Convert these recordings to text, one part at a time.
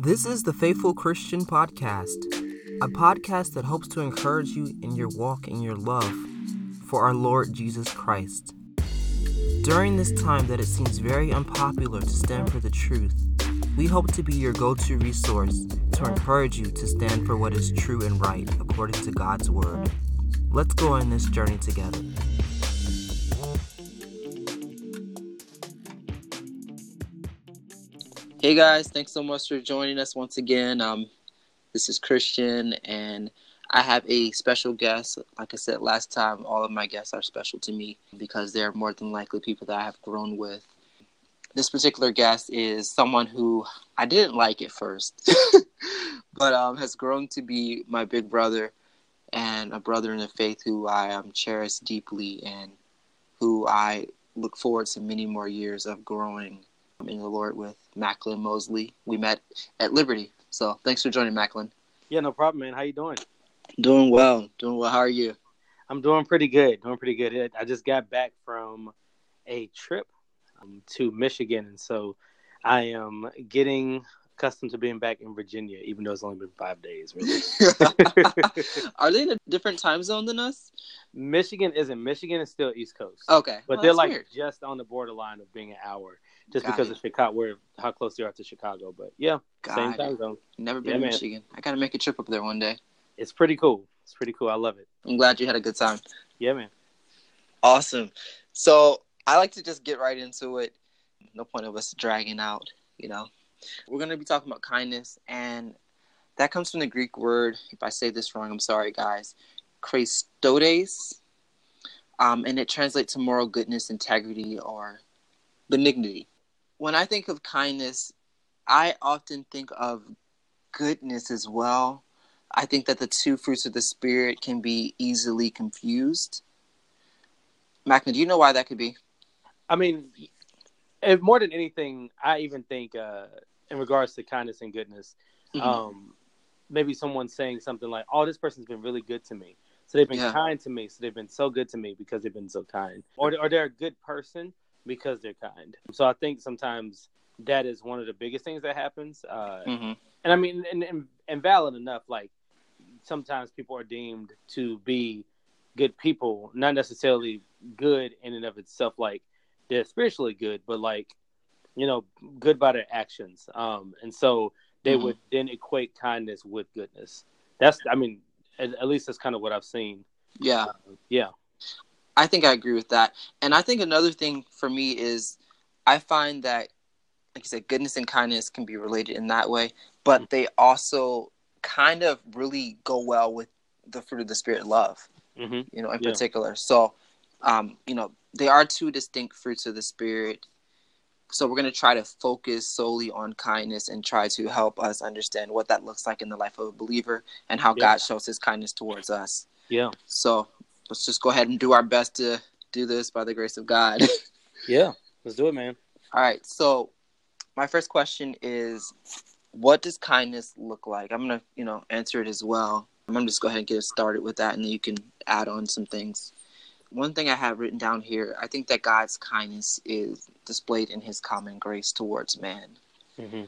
This is the Faithful Christian Podcast, a podcast that hopes to encourage you in your walk in your love for our Lord Jesus Christ. During this time that it seems very unpopular to stand for the truth, we hope to be your go to resource to encourage you to stand for what is true and right according to God's Word. Let's go on this journey together. Hey guys, thanks so much for joining us once again. Um, this is Christian, and I have a special guest. Like I said last time, all of my guests are special to me because they're more than likely people that I have grown with. This particular guest is someone who I didn't like at first, but um, has grown to be my big brother and a brother in the faith who I um, cherish deeply and who I look forward to many more years of growing in the Lord with Macklin Mosley. We met at Liberty. So thanks for joining, Macklin. Yeah, no problem, man. How you doing? Doing well. Doing well. How are you? I'm doing pretty good. Doing pretty good. I just got back from a trip um, to Michigan, and so I am getting accustomed to being back in Virginia, even though it's only been five days. Really. are they in a different time zone than us? Michigan isn't. Michigan is still East Coast. Okay, but well, they're like weird. just on the borderline of being an hour just Got because it. of Chicago, where how close they are to Chicago. But yeah, Got same time zone. Never been Yeah, to man. Michigan. I gotta make a trip up there one day. It's pretty cool. It's pretty cool. I love it. I'm glad you had a good time. Yeah, man. Awesome. So I like to just get right into it. No point of us dragging out, you know. We're gonna be talking about kindness, and that comes from the Greek word. If I say this wrong, I'm sorry, guys. chrestotes, um, and it translates to moral goodness, integrity, or benignity. When I think of kindness, I often think of goodness as well. I think that the two fruits of the spirit can be easily confused. Macklin, do you know why that could be? I mean, if more than anything, I even think uh, in regards to kindness and goodness, Mhm. um, maybe someone saying something like, "Oh, this person's been really good to me." So they've been Yeah. kind to me. So they've been so good to me because they've been so kind, or or they're a good person because they're kind. So I think sometimes that is one of the biggest things that happens. Uh, hmm and I mean, and, and, and valid enough. Like sometimes people are deemed to be good people, not necessarily good in and of itself. Like they're spiritually good, but like you know, good by their actions. Um, and so they Mhm. would then equate kindness with goodness. That's, I mean, at, at least that's kind of what I've seen. Yeah, Yeah. I think I agree with that. And I think another thing for me is I find that, like you said, goodness and kindness can be related in that way, but they also kind of really go well with the fruit of the spirit, love. hmm you know, in Yeah. particular. So, um, you know, they are two distinct fruits of the spirit. So we're going to try to focus solely on kindness and try to help us understand what that looks like in the life of a believer and how Yeah. God shows his kindness towards us. Yeah. So let's just go ahead and do our best to do this by the grace of God. Yeah. Let's do it, man. All right. So my first question is what does kindness look like? I'm going to, you know, answer it as well. I'm going to just go ahead and get started with that and then you can add on some things. One thing I have written down here, I think that God's kindness is displayed in his common grace towards man. hmm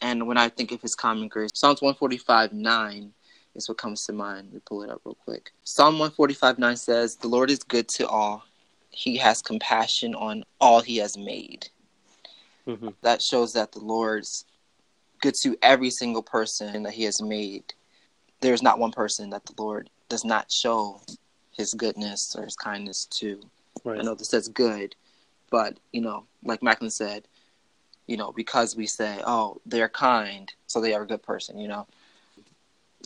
And when I think of his common grace, Psalms 145 9 is what comes to mind. Let me pull it up real quick. Psalm 145 9 says, The Lord is good to all, he has compassion on all he has made. hmm That shows that the Lord's good to every single person that he has made. There's not one person that the Lord does not show his goodness or his kindness to. Right. I know this says good, but you know, like Macklin said, you know, because we say, "Oh, they're kind, so they are a good person," you know.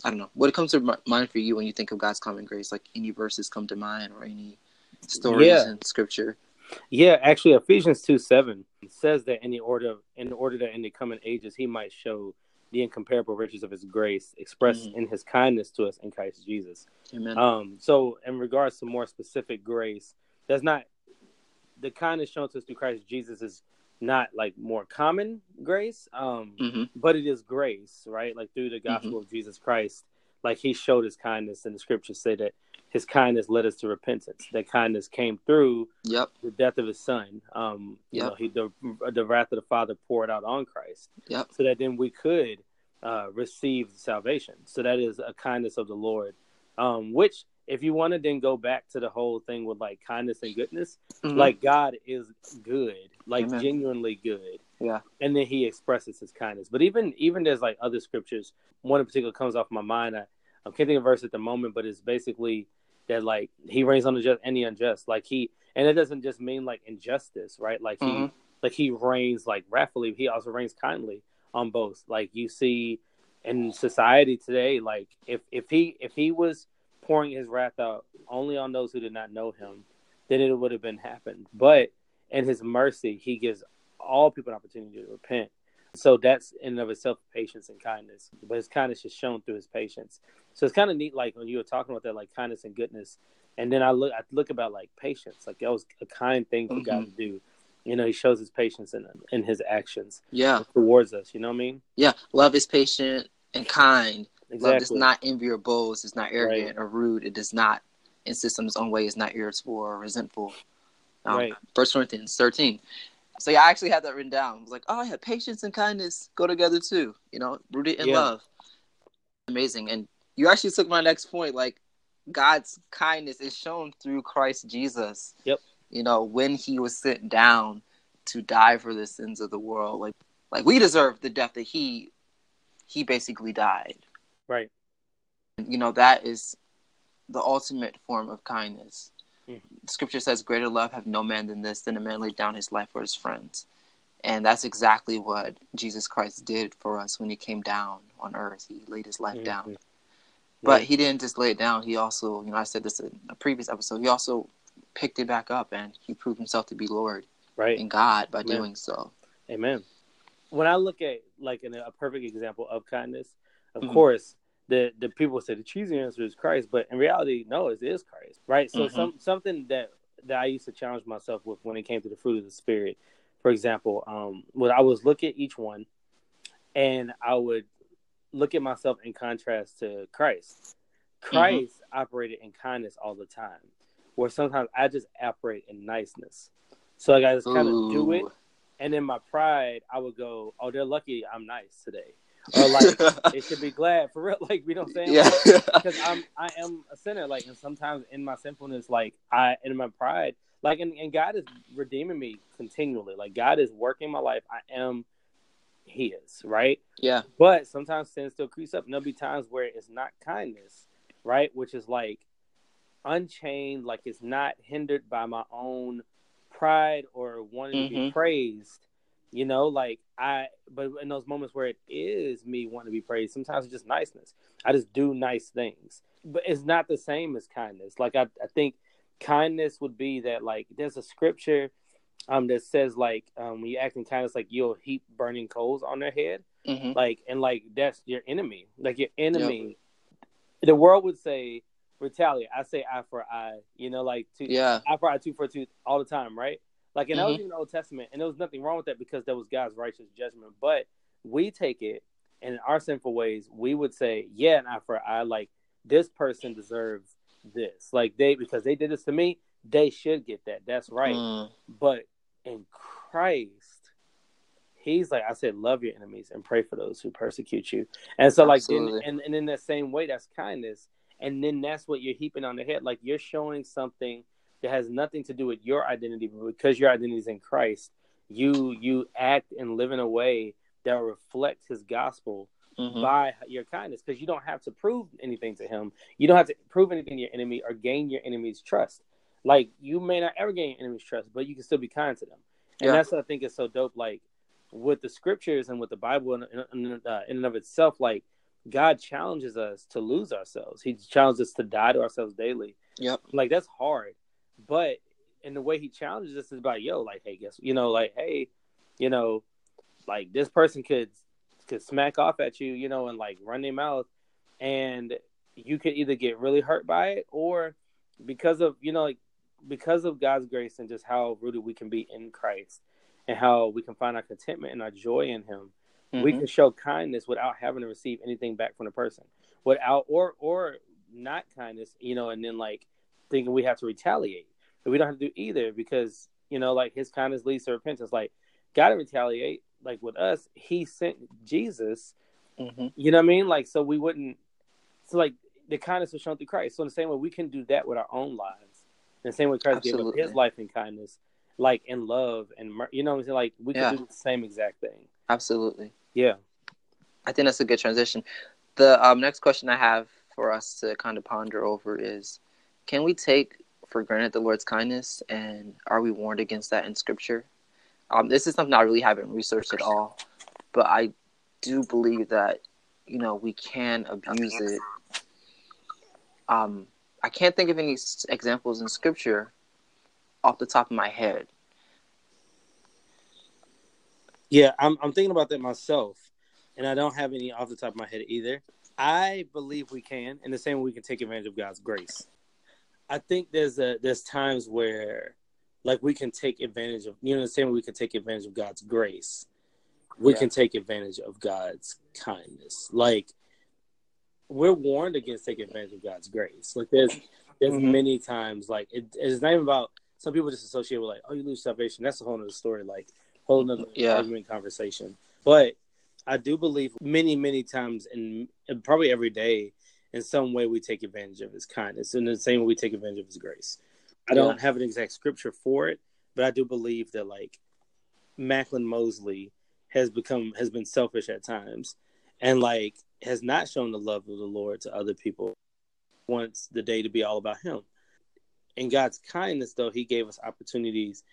I don't know. What comes to mind for you when you think of God's common grace? Like any verses come to mind, or any stories Yeah. in Scripture? Yeah, actually, Ephesians two seven says that in the order in order that in the coming ages he might show the incomparable riches of his grace expressed Mhm. in his kindness to us in Christ Jesus. Amen. Um, so in regards to more specific grace, that's not the kindness shown to us through Christ Jesus is not like more common grace, um, hmm but it is grace, right? Like through the gospel of Jesus Christ, like he showed his kindness, and the scriptures say that his kindness led us to repentance. That kindness came through Yep. the death of his son. Um, you Yep. know, he the the wrath of the Father poured out on Christ, Yep. so that then we could uh, receive salvation. So that is a kindness of the Lord. Um, which, if you want to then go back to the whole thing with like kindness and goodness, Mhm. like God is good, like Amen. genuinely good. Yeah. And then He expresses His kindness. But even even there's like other scriptures. One in particular comes off my mind. I, I can't think of a verse at the moment, but it's basically that like He rains on the just and the unjust. Like He, and it doesn't just mean like injustice, right? Like He, Mhm. like He rains like wrathfully. He also rains kindly on both. Like you see in society today, like if if He if He was pouring His wrath out only on those who did not know Him, then it would have been happened. But in his mercy, he gives all people an opportunity to repent. So that's in and of itself patience and kindness. But his kindness is shown through his patience. So it's kind of neat, like when you were talking about that, like kindness and goodness. And then I look, I look about like patience, like that was a kind thing for God mm-hmm. to do. You know, he shows his patience in in his actions Yeah. towards us. You know what I mean? Yeah. Love is patient and kind. Love is Exactly. not envy or boast. It's not arrogant or rude. It does not insist on its own way. It's not irritable or resentful. Um, Right. First Corinthians 13. So yeah, I actually had that written down. I was like, oh yeah, patience and kindness go together too. You know, rooted in Yeah. love. Amazing. And you actually took my next point. Like God's kindness is shown through Christ Jesus. Yep. You know, when he was sent down to die for the sins of the world. Like like we deserve the death that he he basically died. Right. You know, that is the ultimate form of kindness. Mhm. Scripture says, Greater love have no man than this, than a man laid down his life for his friends. And that's exactly what Jesus Christ did for us when he came down on earth. He laid his life down. Mhm. But Right. he didn't just lay it down. He also, you know, I said this in a previous episode, he also picked it back up and he proved himself to be Lord right. and God by Amen. doing so. Amen. When I look at like in a, perfect example of kindness, of Mhm. course, the the people say the cheesy answer is Christ, but in reality, no, it is Christ, right? So Mhm. some something that that I used to challenge myself with when it came to the fruit of the spirit. For example, um, when I was look at each one, and I would look at myself in contrast to Christ. Christ operated in kindness all the time, where sometimes I just operate in niceness. So like I just kind of do it, and in my pride, I would go, "Oh, they're lucky I'm nice today," or like they should be glad for real. Like you know what I'm saying? yeah. Because I'm I am a sinner. Like, and sometimes in my sinfulness, like I in my pride, like, and, and God is redeeming me continually. Like God is working my life. I am His, right? yeah. But sometimes sin still creeps up, and there'll be times where it's not kindness, right? Which is like unchained, like it's not hindered by my own pride or wanting to be Mhm. praised. You know, like I, but in those moments where it is me wanting to be praised, sometimes it's just niceness. I just do nice things, but it's not the same as kindness. Like I, I think kindness would be that like there's a scripture um that says like um when you act in kindness, like you'll heap burning coals on their head. Hmm like and like that's your enemy. Like your enemy the world would say retaliate. I say eye for eye you know like two, Yeah. eye for eye tooth for tooth all the time right like and that was Mhm. even the old testament and there was nothing wrong with that because that was god's righteous judgment but we take it and in our sinful ways we would say yeah an eye for eye like this person deserves this like they because they did this to me they should get that that's right Mm. but in Christ, He's like I said, love your enemies and pray for those who persecute you. And so, like, then, and, and in that same way, that's kindness. And then that's what you're heaping on the head. Like you're showing something that has nothing to do with your identity, but because your identity is in Christ, you you act and live in a way that reflects His gospel Mhm. by your kindness because you don't have to prove anything to him. You don't have to prove anything to your enemy or gain your enemy's trust. Like you may not ever gain your enemy's trust, but you can still be kind to them. And Yeah. that's what I think is so dope. Like with the scriptures and with the Bible in, in, uh, in and of itself, like God challenges us to lose ourselves. He challenges us to die to ourselves daily. Yep. Like that's hard, but in the way He challenges us is about yo, like hey, guess you know, like hey, you know, like this person could could smack off at you, you know, and like run their mouth, and you could either get really hurt by it or because of you know like because of God's grace and just how rooted we can be in Christ and how we can find our contentment and our joy in Him, we Mhm. can show kindness without having to receive anything back from the person, without or or not kindness, you know, and then like thinking we have to retaliate. We don't have to do either because, you know, like his kindness leads to repentance. Like, gotta retaliate. Like with us, he sent Jesus. Mm-hmm. You know what I mean? Like, so we wouldn't. So like the kindness was shown through Christ. So in the same way, we can do that with our own lives. In the same way, Christ Absolutely. gave up His life in kindness, like in love and you know what I'm saying. Like we can Yeah. do the same exact thing. Absolutely. Yeah. I think that's a good transition. The um, next question I have for us to kind of ponder over is can we take for granted the Lord's kindness and are we warned against that in Scripture? Um, this is something I really haven't researched at all, but I do believe that, you know, we can abuse it. Um, I can't think of any examples in Scripture off the top of my head. Yeah, I'm I'm thinking about that myself, and I don't have any off the top of my head either. I believe we can, in the same way we can take advantage of God's grace. I think there's a there's times where, like, we can take advantage of you know the same way we can take advantage of God's grace. We Yeah. can take advantage of God's kindness. Like, we're warned against taking advantage of God's grace. Like, there's there's Mhm. many times like it, it's not even about some people just associate with like oh you lose salvation. That's a whole other story. Like whole nother Yeah. argument conversation. But I do believe many, many times and probably every day in some way we take advantage of his kindness in the same way we take advantage of his grace. I don't have an exact scripture for it, but I do believe that like Macklin Mosley has become has been selfish at times and like has not shown the love of the Lord to other people. Wants the day to be all about him. In God's kindness though, he gave us opportunities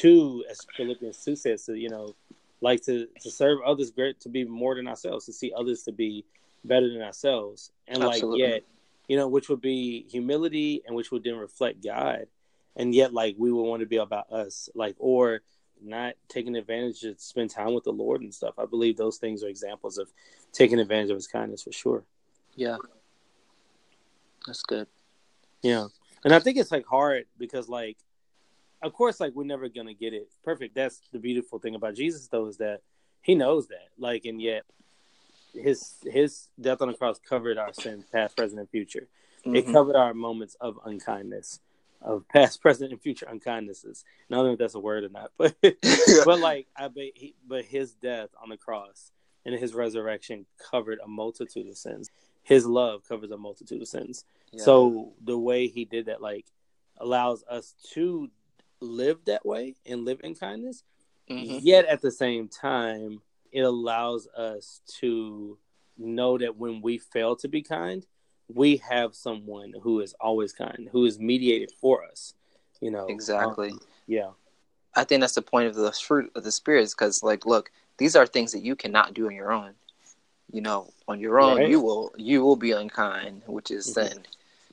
to, as Philippians 2 says, to, you know, like to, to serve others great, to be more than ourselves, to see others to be better than ourselves. And Absolutely. like, yet, you know, which would be humility and which would then reflect God. And yet, like, we would want to be about us, like, or not taking advantage to spend time with the Lord and stuff. I believe those things are examples of taking advantage of his kindness for sure. Yeah. That's good. Yeah. And I think it's like hard because like of course like we're never gonna get it perfect. That's the beautiful thing about Jesus though is that he knows that. Like and yet his his death on the cross covered our sins, past, present, and future. It Mhm. covered our moments of unkindness, of past, present, and future unkindnesses. And I don't know if that's a word or not, but but like I bet he, but his death on the cross and his resurrection covered a multitude of sins. His love covers a multitude of sins. Yeah. So the way he did that, like, allows us to live that way and live in kindness. Mhm. Yet at the same time, it allows us to know that when we fail to be kind, we have someone who is always kind, who is mediated for us. You know, Exactly. Um, yeah, I think that's the point of the fruit of the spirit is because, like, look, these are things that you cannot do on your own. You know, on your own, Right. you will you will be unkind, which is Mhm. sin.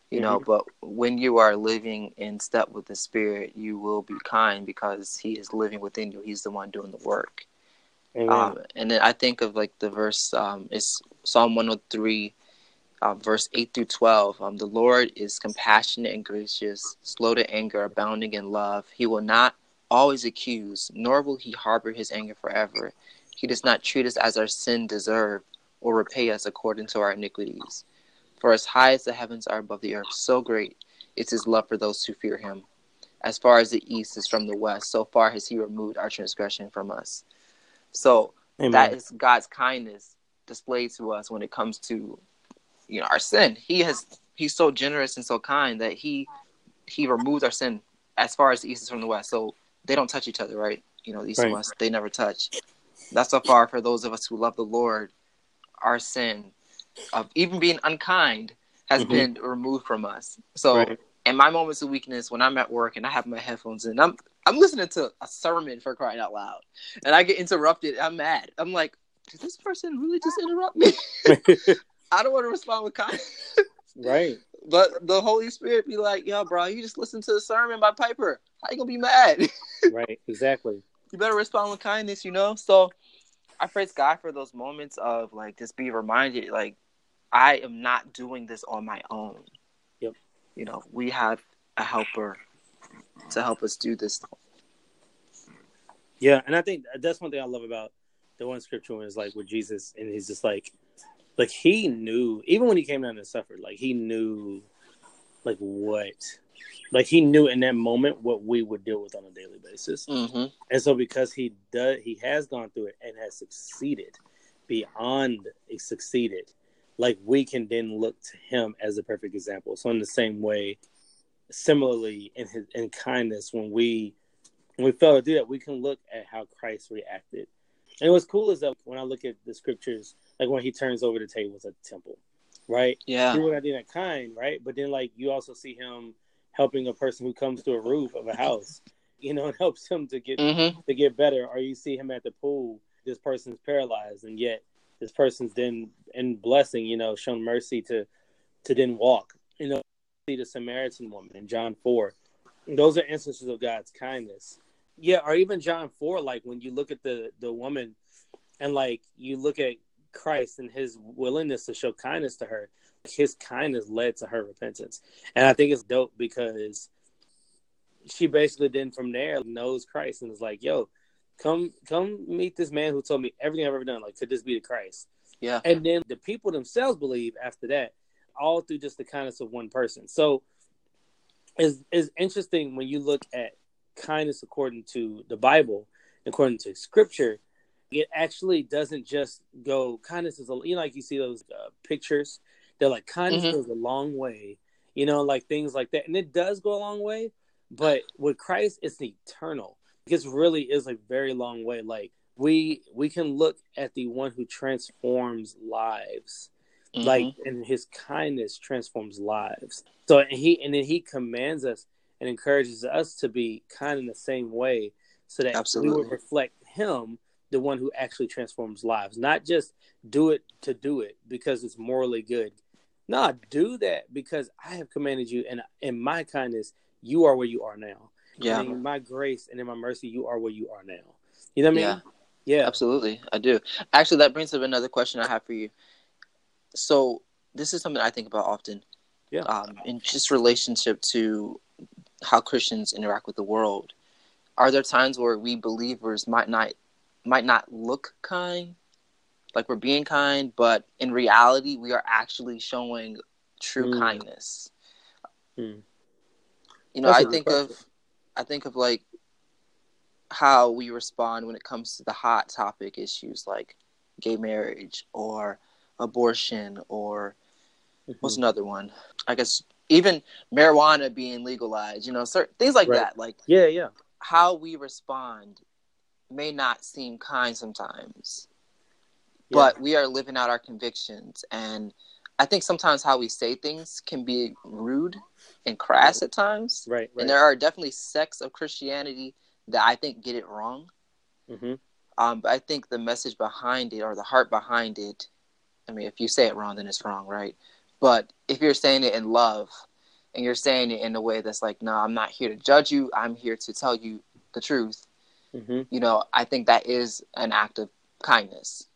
You know, but when you are living in step with the Spirit, you will be kind because He is living within you. He's the one doing the work. Um, and then I think of like the verse um, is Psalm 103, uh, verse 8 through 12. Um, the Lord is compassionate and gracious, slow to anger, abounding in love. He will not always accuse, nor will he harbor his anger forever. He does not treat us as our sin deserve, or repay us according to our iniquities. For as high as the heavens are above the earth, so great is his love for those who fear him. As far as the east is from the west, so far has he removed our transgression from us. So Amen. that is God's kindness displayed to us when it comes to you know our sin. He has he's so generous and so kind that he he removes our sin as far as the east is from the west. So they don't touch each other, right? You know, the east and Right. west they never touch. That's so far for those of us who love the Lord. Our sin of even being unkind has Mhm. been removed from us. So Right. in my moments of weakness when I'm at work and I have my headphones in, I'm I'm listening to a sermon for crying out loud, and I get interrupted. I'm mad. I'm like, did this person really just interrupt me? I don't want to respond with kindness, right. but the Holy Spirit be like, yo, bro, you just listened to the sermon by Piper. How you gonna be mad? Right. Exactly. you better respond with kindness, you know. So I praise God for those moments of like just be reminded, like I am not doing this on my own. Yep. You know, we have a helper to help us do this. Yeah, and I think that's one thing I love about the one scripture one is like with Jesus, and he's just like, like he knew even when he came down and suffered, like he knew like what like he knew in that moment what we would deal with on a daily basis. Mm-hmm. And so because he does he has gone through it and has succeeded beyond succeeded, like we can then look to him as a perfect example. So in the same way, similarly in his in kindness, when we when we fail to do that, we can look at how Christ reacted. And what's cool is that when I look at the scriptures, like when he turns over the tables at the temple, right? Yeah. He would not do that kind, right? But then like you also see him helping a person who comes to a roof of a house, you know, and helps him to get Mm-hmm. to get better. Or you see him at the pool, this person's paralyzed, and yet this person's then in blessing, you know, shown mercy to to then walk. You know, see the Samaritan woman in John four. Those are instances of God's kindness. Yeah, or even John four, like when you look at the the woman and like you look at Christ and his willingness to show kindness to her, his kindness led to her repentance. And I think it's dope because she basically then from there knows Christ and is like, yo, come come meet this man who told me everything I've ever done. Like, could this be the Christ? Yeah. And then the people themselves believe after that, all through just the kindness of one person. So it's, it's interesting when you look at kindness according to the Bible, according to scripture, it actually doesn't just go kindness is a you know like you see those uh, pictures they're like kindness Mhm. goes a long way you know like things like that and it does go a long way but with christ it's eternal it really is a very long way. Like we we can look at the one who transforms lives. Like Mm-hmm. and his kindness transforms lives. So and he and then he commands us and encourages us to be kind in the same way so that we would reflect him the one who actually transforms lives. Not just do it to do it because it's morally good. No do that because i have commanded you and in my kindness you are where you are now yeah. and in my grace and in my mercy you are where you are now you know what i mean yeah Absolutely, I do. Actually, that brings up another question I have for you. So, this is something I think about often. Yeah. Um, in just relationship to how Christians interact with the world, are there times where we believers might not might not look kind, like we're being kind, but in reality, we are actually showing true Mm. kindness? Hmm. You know, That's I think question. of I think of like how we respond when it comes to the hot topic issues like gay marriage or abortion or what's Mhm. another one? I guess even marijuana being legalized, you know, certain things like Right. that. Like yeah yeah how we respond may not seem kind sometimes, but we are living out our convictions. And I think sometimes how we say things can be rude and crass at times. right right And there are definitely sects of Christianity that I think get it wrong. hmm Um, but I think the message behind it or the heart behind it, I mean, if you say it wrong, then it's wrong, right? But if you're saying it in love and you're saying it in a way that's like, no, I'm not here to judge you, I'm here to tell you the truth, hmm you know, I think that is an act of kindness.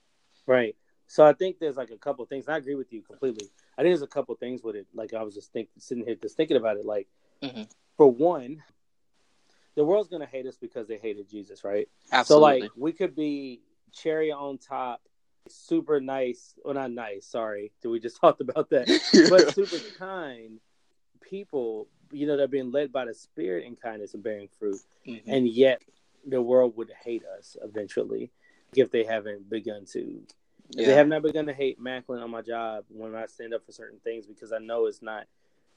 Right. So I think there's like a couple things. I agree with you completely. I think there's a couple things with it. Like I was just think, sitting here just thinking about it. Like Mhm. for one, the world's gonna hate us because they hated Jesus, right? Absolutely. So like we could be cherry on top, super nice. Well, not nice. Sorry, we just talked about that. But super kind people, you know, that are being led by the Spirit in kindness and bearing fruit Mhm. and yet the world would hate us eventually if they haven't begun to. Yeah. they have not begun to hate Macklin on my job when I stand up for certain things because I know it's not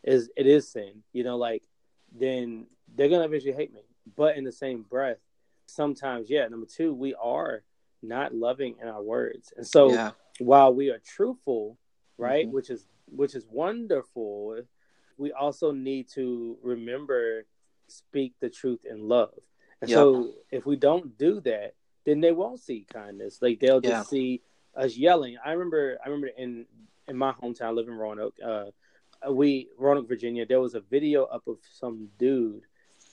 is it is sin, you know, like then they're gonna eventually hate me. But in the same breath, sometimes, yeah, number two, we are not loving in our words. And so yeah. while we are truthful, right, Mhm. which is which is wonderful, we also need to remember speak the truth in love. And Yep. so if we don't do that, then they won't see kindness. Like they'll just Yeah. see us yelling. I remember I remember in in my hometown, I live in Roanoke, uh we Roanoke, Virginia, there was a video up of some dude.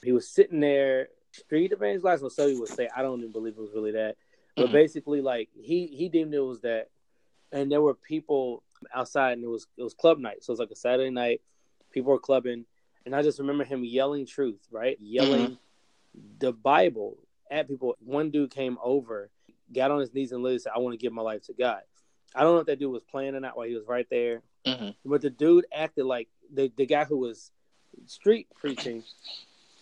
He was sitting there, street evangelizing, so he would say, I don't even believe it was really that. But Mhm. basically, like he he deemed it was that, and there were people outside, and it was it was club night, so it was like a Saturday night. People were clubbing, and I just remember him yelling truth, right? Yelling the Bible at people. One dude came over, got on his knees and literally said, "I want to give my life to God." I don't know if that dude was playing or not while he was right there, hmm but the dude acted like the the guy who was street preaching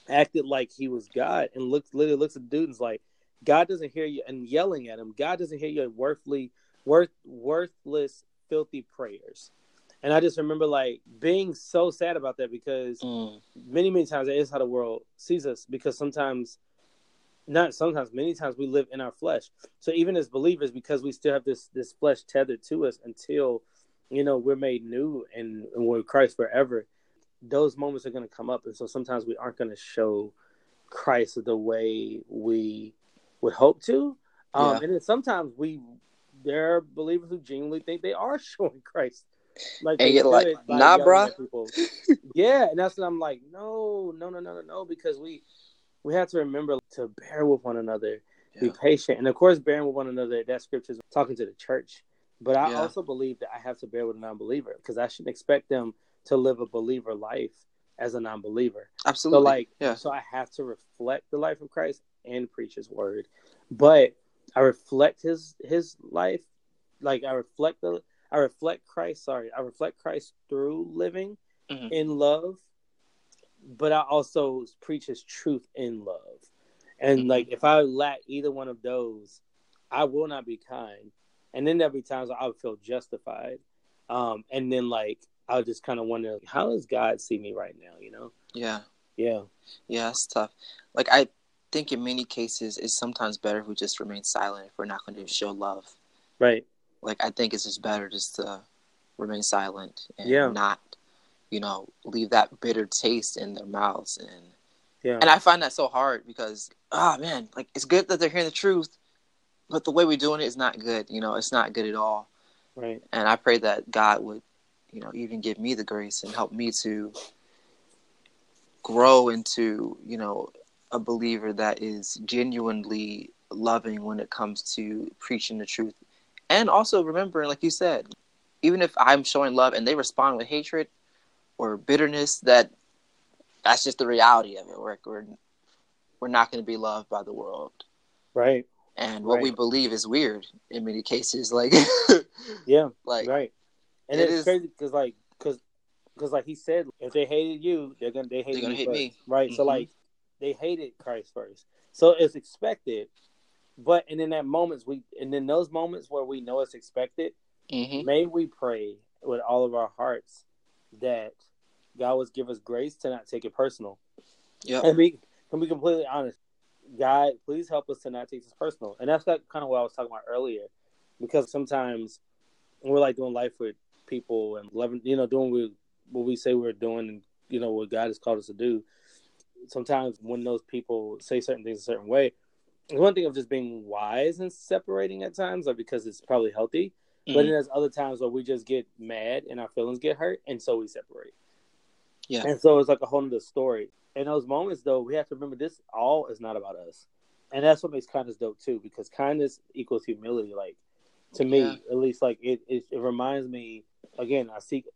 acted like he was God and looks literally looks at the dude and is like, God doesn't hear you and yelling at him. God doesn't hear your worthly, worth worthless, filthy prayers. And I just remember like being so sad about that because Mm. many many times that is how the world sees us because sometimes not sometimes many times we live in our flesh. So even as believers because we still have this this flesh tethered to us until you know we're made new and, and we're christ forever those moments are going to come up. And so sometimes we aren't going to show christ the way we would hope to. Um Yeah. and then sometimes we there are believers who genuinely think they are showing christ. Like And you're like, "Nah, bruh." yeah, and that's what I'm like, no, no, no, no, no, no, because we we have to remember to bear with one another, be patient, and of course, bearing with one another. That scripture is talking to the church, but I Yeah. also believe that I have to bear with a non-believer because I shouldn't expect them to live a believer life as a non-believer. Absolutely. So like, yeah. so I have to reflect the life of Christ and preach His word, but I reflect His His life, like I reflect the I reflect Christ. Sorry, I reflect Christ through living Mhm. in love, but I also preach His truth in love. And Mhm. like, if I lack either one of those, I will not be kind. And then there'll be times I would feel justified, um, and then like I'll just kind of wonder, how does God see me right now? You know? Yeah. Yeah. Yeah, it's tough. Like I think in many cases it's sometimes better if we just remain silent if we're not going to show love. Right. Like I think it's just better just to remain silent and Yeah. not, you know, leave that bitter taste in their mouths and Yeah. and I find that so hard because ah man, like it's good that they're hearing the truth, but the way we're doing it is not good. You know, it's not good at all. right. And I pray that God would, you know, even give me the grace and help me to grow into, you know, a believer that is genuinely loving when it comes to preaching the truth. And also remembering, like you said, even if I'm showing love and they respond with hatred or bitterness, that that's just the reality of it. We're we're, we're not going to be loved by the world. Right. And what we believe is weird in many cases. Like, Yeah. like right. And it it's is- crazy because like because because like he said, if they hated you, they're gonna they hate They're gonna you hate first. me. Right. So Mhm. like they hated Christ first. So it's expected. But and in that moments we and in those moments where we know it's expected, hmm may we pray with all of our hearts that God would give us grace to not take it personal. Yeah. And be can be completely honest. God, please help us to not take this personal. And that's that kind of what I was talking about earlier. Because sometimes we're like doing life with people and loving you know, doing what- what we say we're doing and you know what God has called us to do. Sometimes when those people say certain things a certain way, it's one thing of just being wise and separating at times, like because it's probably healthy. But then Mhm. there's other times where we just get mad and our feelings get hurt, and so we separate. Yeah. And so it's like a whole other story. In those moments, though, we have to remember this all is not about us, and that's what makes kindness dope too. Because kindness equals humility. Like to me, Yeah. at least, like it, it, it reminds me. Again, I seek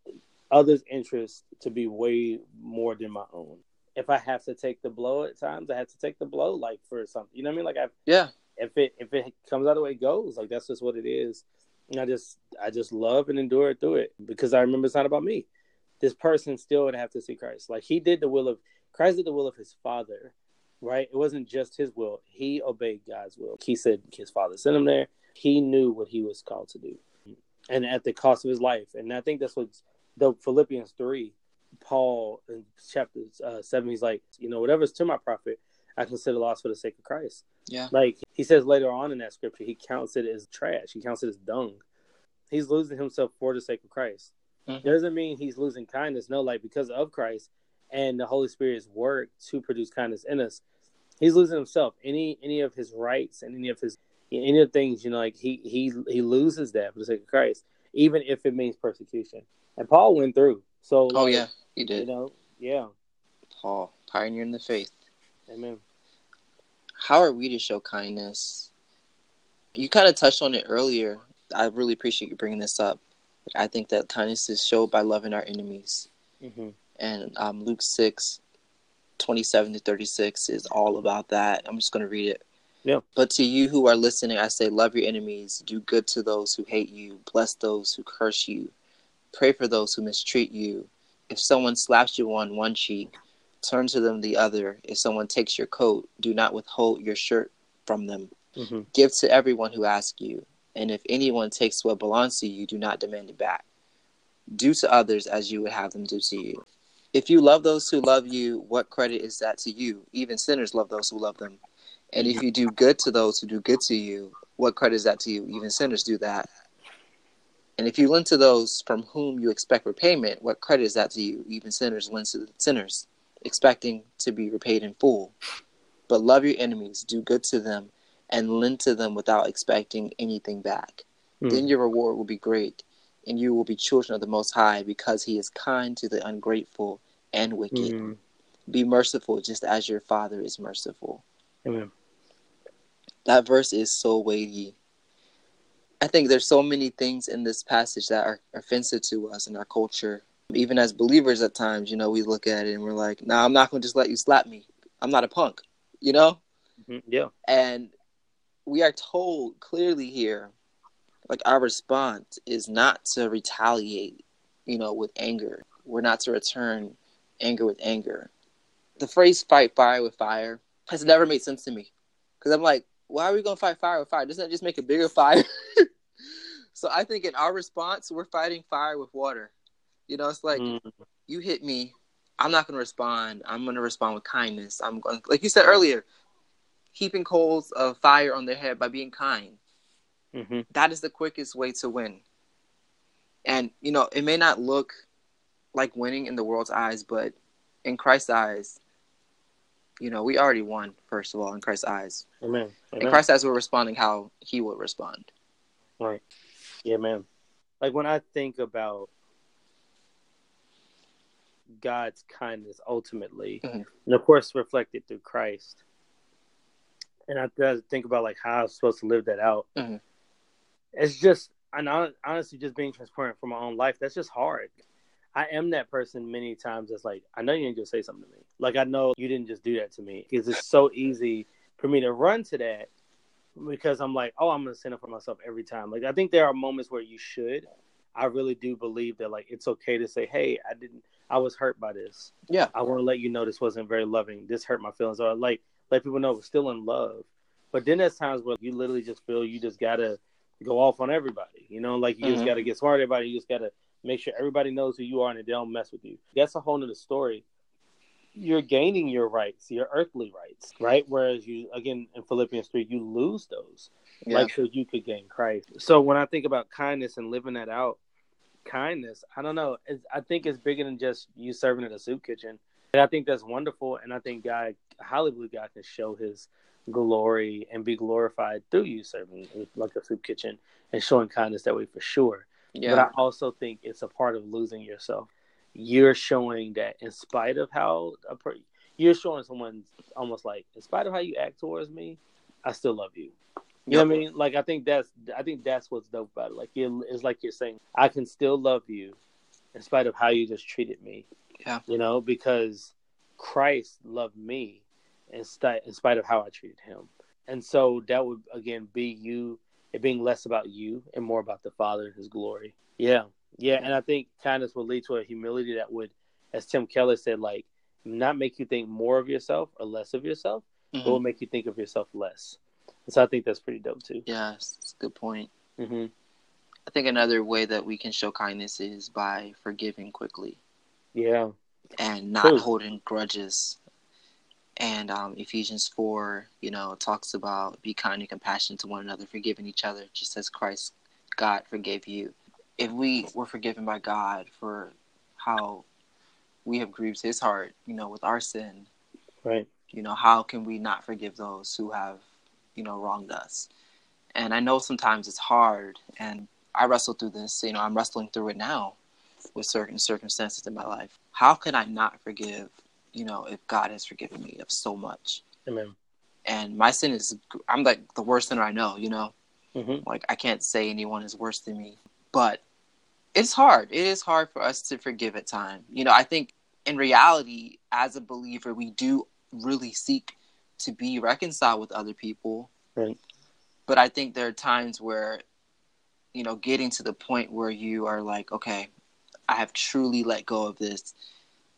others' interests to be way more than my own. If I have to take the blow at times, I have to take the blow, like for something. You know what I mean? Like I yeah, if it if it comes out the way it goes, like that's just what it is. And I just I just love and endure it through it because I remember it's not about me. This person still would have to see Christ. Like he did the will of Christ did the will of his father, right? It wasn't just his will. He obeyed God's will. He said his father sent him there. He knew what he was called to do. And at the cost of his life. And I think that's what the Philippians three, Paul in chapter uh, seven, he's like, you know, whatever's to my profit, I consider loss for the sake of Christ. yeah, Like he says later on in that scripture, he counts it as trash. He counts it as dung. He's losing himself for the sake of Christ. Mhm. Doesn't mean he's losing kindness. No, like because of Christ and the Holy Spirit's work to produce kindness in us, he's losing himself. Any any of his rights and any of his any of the things, you know, like he he he loses that for the sake of Christ, even if it means persecution. And Paul went through. So Oh like, yeah, he you did. know, yeah, Paul, pioneer in the faith. amen. How are we to show kindness? You kind of touched on it earlier. I really appreciate you bringing this up. I think that kindness is showed by loving our enemies. hmm And um, Luke 6, 27 to 36 is all about that. I'm just going to read it. Yeah. But to you who are listening, I say, love your enemies, do good to those who hate you, bless those who curse you, pray for those who mistreat you. If someone slaps you on one cheek, turn to them the other. If someone takes your coat, do not withhold your shirt from them. Mm-hmm. Give to everyone who asks you, and if anyone takes what belongs to you, do not demand it back. Do to others as you would have them do to you. If you love those who love you, what credit is that to you? Even sinners love those who love them. And if you do good to those who do good to you, what credit is that to you? Even sinners do that. And if you lend to those from whom you expect repayment, what credit is that to you? Even sinners lend to sinners, expecting to be repaid in full. But love your enemies, do good to them, and lend to them without expecting anything back. Hmm. Then your reward will be great, and you will be children of the Most High, because He is kind to the ungrateful and wicked. Mhm. Be merciful, just as your Father is merciful. Amen. That verse is so weighty. I think there's so many things in this passage that are offensive to us in our culture. Even as believers, at times, you know, we look at it and we're like, "Nah, I'm not going to just let you slap me. I'm not a punk," you know. Mhm. Yeah. And we are told clearly here, like our response is not to retaliate, you know, with anger. We're not to return anger with anger. The phrase "fight fire with fire" has never made sense to me because I'm like, why are we gonna fight fire with fire? Doesn't that just make a bigger fire? so I think in our response, we're fighting fire with water. You know, it's like Mhm. you hit me, I'm not gonna respond. I'm gonna respond with kindness. I'm going, like you said earlier, heaping coals of fire on their head by being kind. Mhm. That is the quickest way to win. And you know, it may not look like winning in the world's eyes, but in Christ's eyes, you know, we already won. First of all, in Christ's eyes, Amen. in Amen. Christ's eyes, we're responding how He would respond. Right. Yeah, man. Like when I think about God's kindness ultimately, Mhm. and of course reflected through Christ, and I I think about like how I'm supposed to live that out. Mhm. It's just, and hon- honestly, just being transparent for my own life, that's just hard. I am that person many times that's like, I know you didn't just say something to me. Like, I know you didn't just do that to me. Because it's so easy for me to run to that because I'm like, oh, I'm going to stand up for myself every time. Like, I think there are moments where you should. I really do believe that, like, it's okay to say, hey, I didn't, I was hurt by this. Yeah. I want to let you know this wasn't very loving. This hurt my feelings. Or, like, let people know we're still in love. But then there's times where you literally just feel you just got to go off on everybody. You know, like, you just Mhm. got to get smart at everybody. You just got to make sure everybody knows who you are and they don't mess with you. That's a whole nother story. You're gaining your rights, your earthly rights, right? Whereas you, again, in Philippians 3, you lose those, Yeah. like so you could gain Christ. So when I think about kindness and living that out, kindness, I don't know. It's, I think it's bigger than just you serving in a soup kitchen. And I think that's wonderful. And I think God, highly God can show his glory and be glorified through you serving like a soup kitchen and showing kindness that way for sure. yeah. But I also think it's a part of losing yourself. You're showing that in spite of how a per- you're showing someone almost like, in spite of how you act towards me, I still love you. You know what I mean? Like I think that's I think that's what's dope about it. Like it's like you're saying, I can still love you in spite of how you just treated me. Yeah. You know, because Christ loved me in, sti- in spite of how I treated him. And so that would again be you it being less about you and more about the Father and his glory. Yeah. Yeah. And I think kindness would lead to a humility that would, as Tim Keller said, like not make you think more of yourself or less of yourself, Mhm. but will make you think of yourself less. And so I think that's pretty dope too. Yes, it's a good point. hmm I think another way that we can show kindness is by forgiving quickly Yeah. and not True. holding grudges. And um, Ephesians 4, you know, talks about be kind and compassionate to one another, forgiving each other, just as Christ, God, forgave you. If we were forgiven by God for how we have grieved his heart, you know, with our sin, Right. you know, how can we not forgive those who have, you know, wronged us? And I know sometimes it's hard, and I wrestle through this. You know, I'm wrestling through it now with certain circumstances in my life. How can I not forgive, you know, if God has forgiven me of so much? Amen. And my sin is, I'm like the worst sinner I know, you know? hmm Like, I can't say anyone is worse than me. But it's hard. It is hard for us to forgive at times. You know, I think in reality, as a believer, we do really seek to be reconciled with other people Right. But I think there are times where, you know, getting to the point where you are like, okay, I have truly let go of this.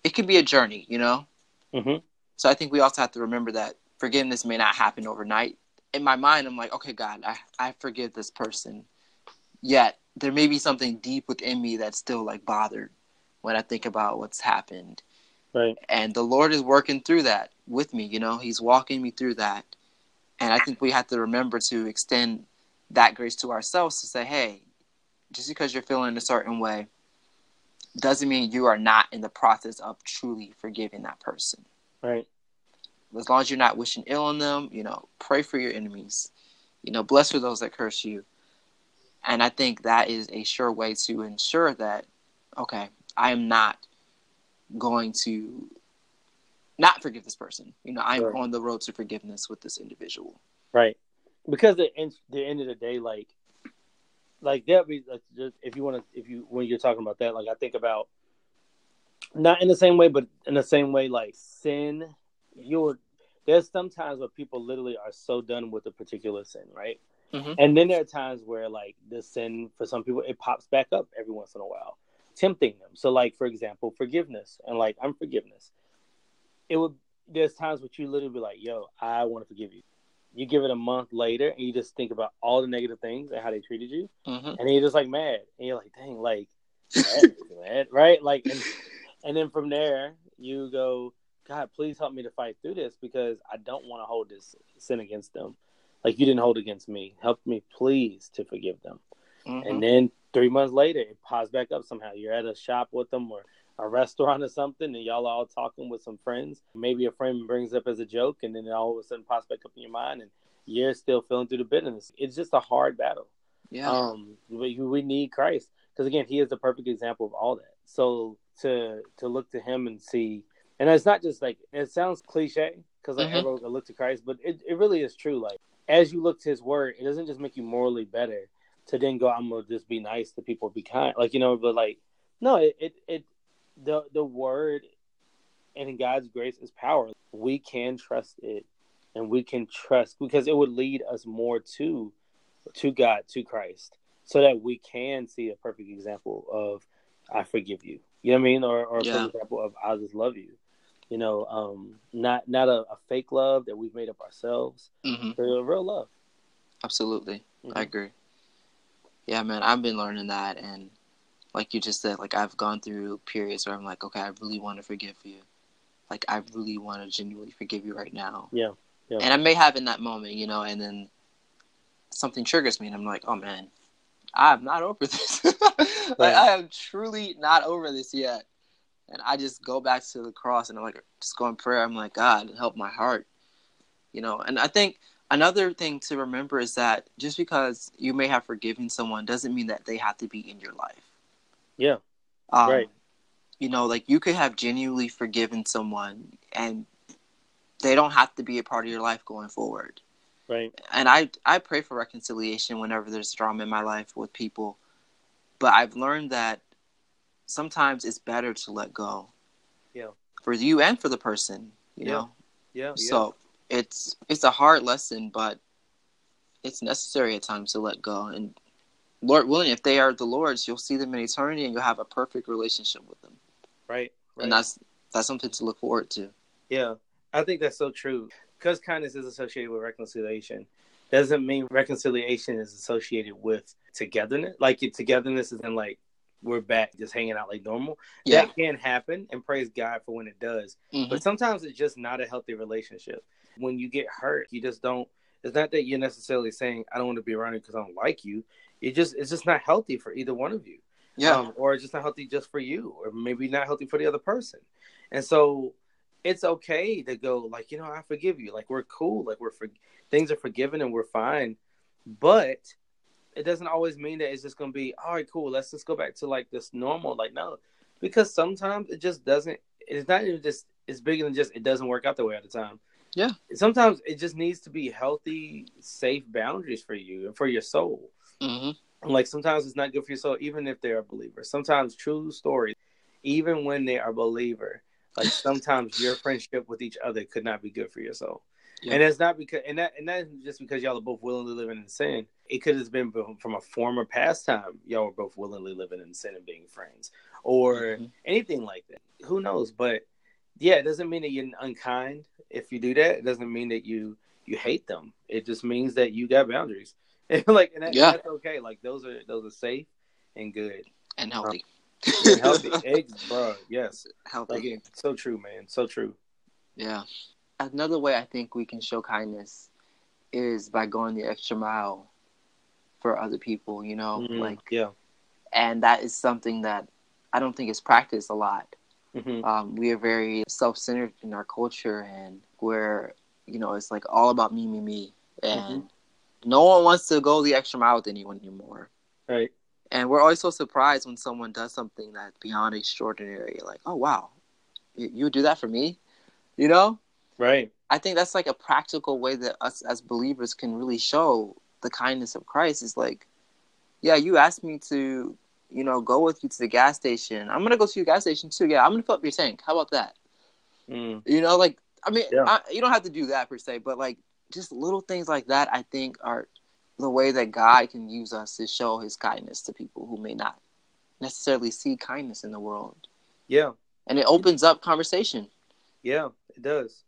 It can be a journey, you know. Mm-hmm. So I think we also have to remember that forgiveness may not happen overnight. In my mind, I'm like, okay, God, I, I forgive this person. Yet there may be something deep within me that's still like bothered when I think about what's happened. Right. And the Lord is working through that with me, you know, He's walking me through that. And I think we have to remember to extend that grace to ourselves to say, hey, just because you're feeling a certain way doesn't mean you are not in the process of truly forgiving that person. Right. As long as you're not wishing ill on them, you know, pray for your enemies. You know, bless for those that curse you. And I think that is a sure way to ensure that, okay, I am not going to not forgive this person. You know, I'm Right. on the road to forgiveness with this individual. Right. Because the end, the end of the day, like, like that be like, just, if you want to, if you when you're talking about that, like I think about not in the same way, but in the same way, like sin. You're there's sometimes where people literally are so done with a particular sin, right? Mhm. And then there are times where like the sin for some people it pops back up every once in a while, tempting them. So like for example, forgiveness and like unforgiveness. It would there's times where you literally be like, "Yo, I want to forgive you." You give it a month later, and you just think about all the negative things and how they treated you, hmm and you're just like mad, and you're like, "Dang, like, mad, mad," right?" Like, and and then from there you go, "God, please help me to fight through this because I don't want to hold this sin against them, like you didn't hold against me. Help me, please, to forgive them." hmm And then three months later, it pops back up somehow. You're at a shop with them or a restaurant or something, and y'all are all talking with some friends. Maybe a friend brings up as a joke, and then it all of a sudden pops back up in your mind, and you're still feeling through the bitterness. It's just a hard battle. yeah. Um, we, we need Christ because again, He is the perfect example of all that. So to to look to Him and see, and it's not just like it sounds cliche because like Mhm. everyone can look to Christ, but it, it really is true. Like as you look to His Word, it doesn't just make you morally better to then go, I'm gonna just be nice to people, be kind, like you know. But like, no, it it, it the the Word and in God's grace is power. We can trust it, and we can trust because it would lead us more to to God, to Christ, so that we can see a perfect example of I forgive you. You know what I mean? Or, or a Yeah. perfect example of I just love you. You know, um, not not a, a fake love that we've made up ourselves, hmm but a real love. Absolutely. I Mhm. agree. Yeah, man, I've been learning that and like you just said, like I've gone through periods where I'm like, okay, I really want to forgive you. Like I really want to genuinely forgive you right now. Yeah, yeah. And I may have in that moment, you know, and then something triggers me and I'm like, oh man, I'm not over this. like Right. I am truly not over this yet. And I just go back to the cross and I'm like just go in prayer. I'm like, God, help my heart. You know, and I think another thing to remember is that just because you may have forgiven someone doesn't mean that they have to be in your life. Yeah, Um, Right. You know, like you could have genuinely forgiven someone and they don't have to be a part of your life going forward. right. And I I pray for reconciliation whenever there's drama in my life with people. But I've learned that sometimes it's better to let go. Yeah. For you and for the person, you Yeah. know. Yeah, So it's it's a hard lesson, but it's necessary at times to let go. And Lord willing, if they are the Lord's, you'll see them in eternity, and you'll have a perfect relationship with them. right, right. And that's that's something to look forward to. Yeah, I think that's so true. Because kindness is associated with reconciliation, doesn't mean reconciliation is associated with togetherness. Like togetherness is in like we're back just hanging out like normal. Yeah. That can happen, and praise God for when it does. Mhm. But sometimes it's just not a healthy relationship. When you get hurt, you just don't. It's not that you're necessarily saying I don't want to be around you because I don't like you. It just it's just not healthy for either one of you Yeah. um, or it's just not healthy just for you, or maybe not healthy for the other person. And so it's okay to go like, you know, I forgive you. Like we're cool. Like we're for things are forgiven and we're fine. But it doesn't always mean that it's just gonna be all right, cool. Let's just go back to like this normal. Like no, because sometimes it just doesn't. It's not even just. It's bigger than just. It doesn't work out the way at the time. Yeah. Sometimes it just needs to be healthy, safe boundaries for you and for your soul. Hmm Like sometimes it's not good for your soul, even if they're a believer. Sometimes true stories, even when they are a believer, like sometimes your friendship with each other could not be good for your soul. Yeah. And that's not because, and that, and that's just because y'all are both willingly living in sin. It could have been from a former pastime. Y'all were both willingly living in sin and being friends, or mm-hmm. anything like that. Who knows? But yeah, it doesn't mean that you're unkind if you do that. It doesn't mean that you you hate them. It just means that you got boundaries. like, and that, yeah. that's okay. Like those are those are safe and good and healthy. Um, and healthy, eggs, bro. Yes, healthy. Like, so true, man. So true. Yeah. Another way I think we can show kindness is by going the extra mile for other people. You know, mm, like yeah, and that is something that I don't think is practiced a lot. Mm-hmm. Um, we are very self-centered in our culture, and where you know it's like all about me, me, me, and mm-hmm. No one wants to go the extra mile with anyone anymore. Right. And we're always so surprised when someone does something that's beyond extraordinary. Like, oh wow, you, you do that for me, you know? Right. I think that's like a practical way that us as believers can really show the kindness of Christ. Is like, yeah, you asked me to, you know, go with you to the gas station. I'm gonna go to your gas station too. Yeah, I'm gonna fill up your tank. How about that? Mm. You know, like I mean, yeah. I, you don't have to do that per se, but like just little things like that, I think are the way that God can use us to show His kindness to people who may not necessarily see kindness in the world. Yeah, and it opens up conversation. Yeah, it does.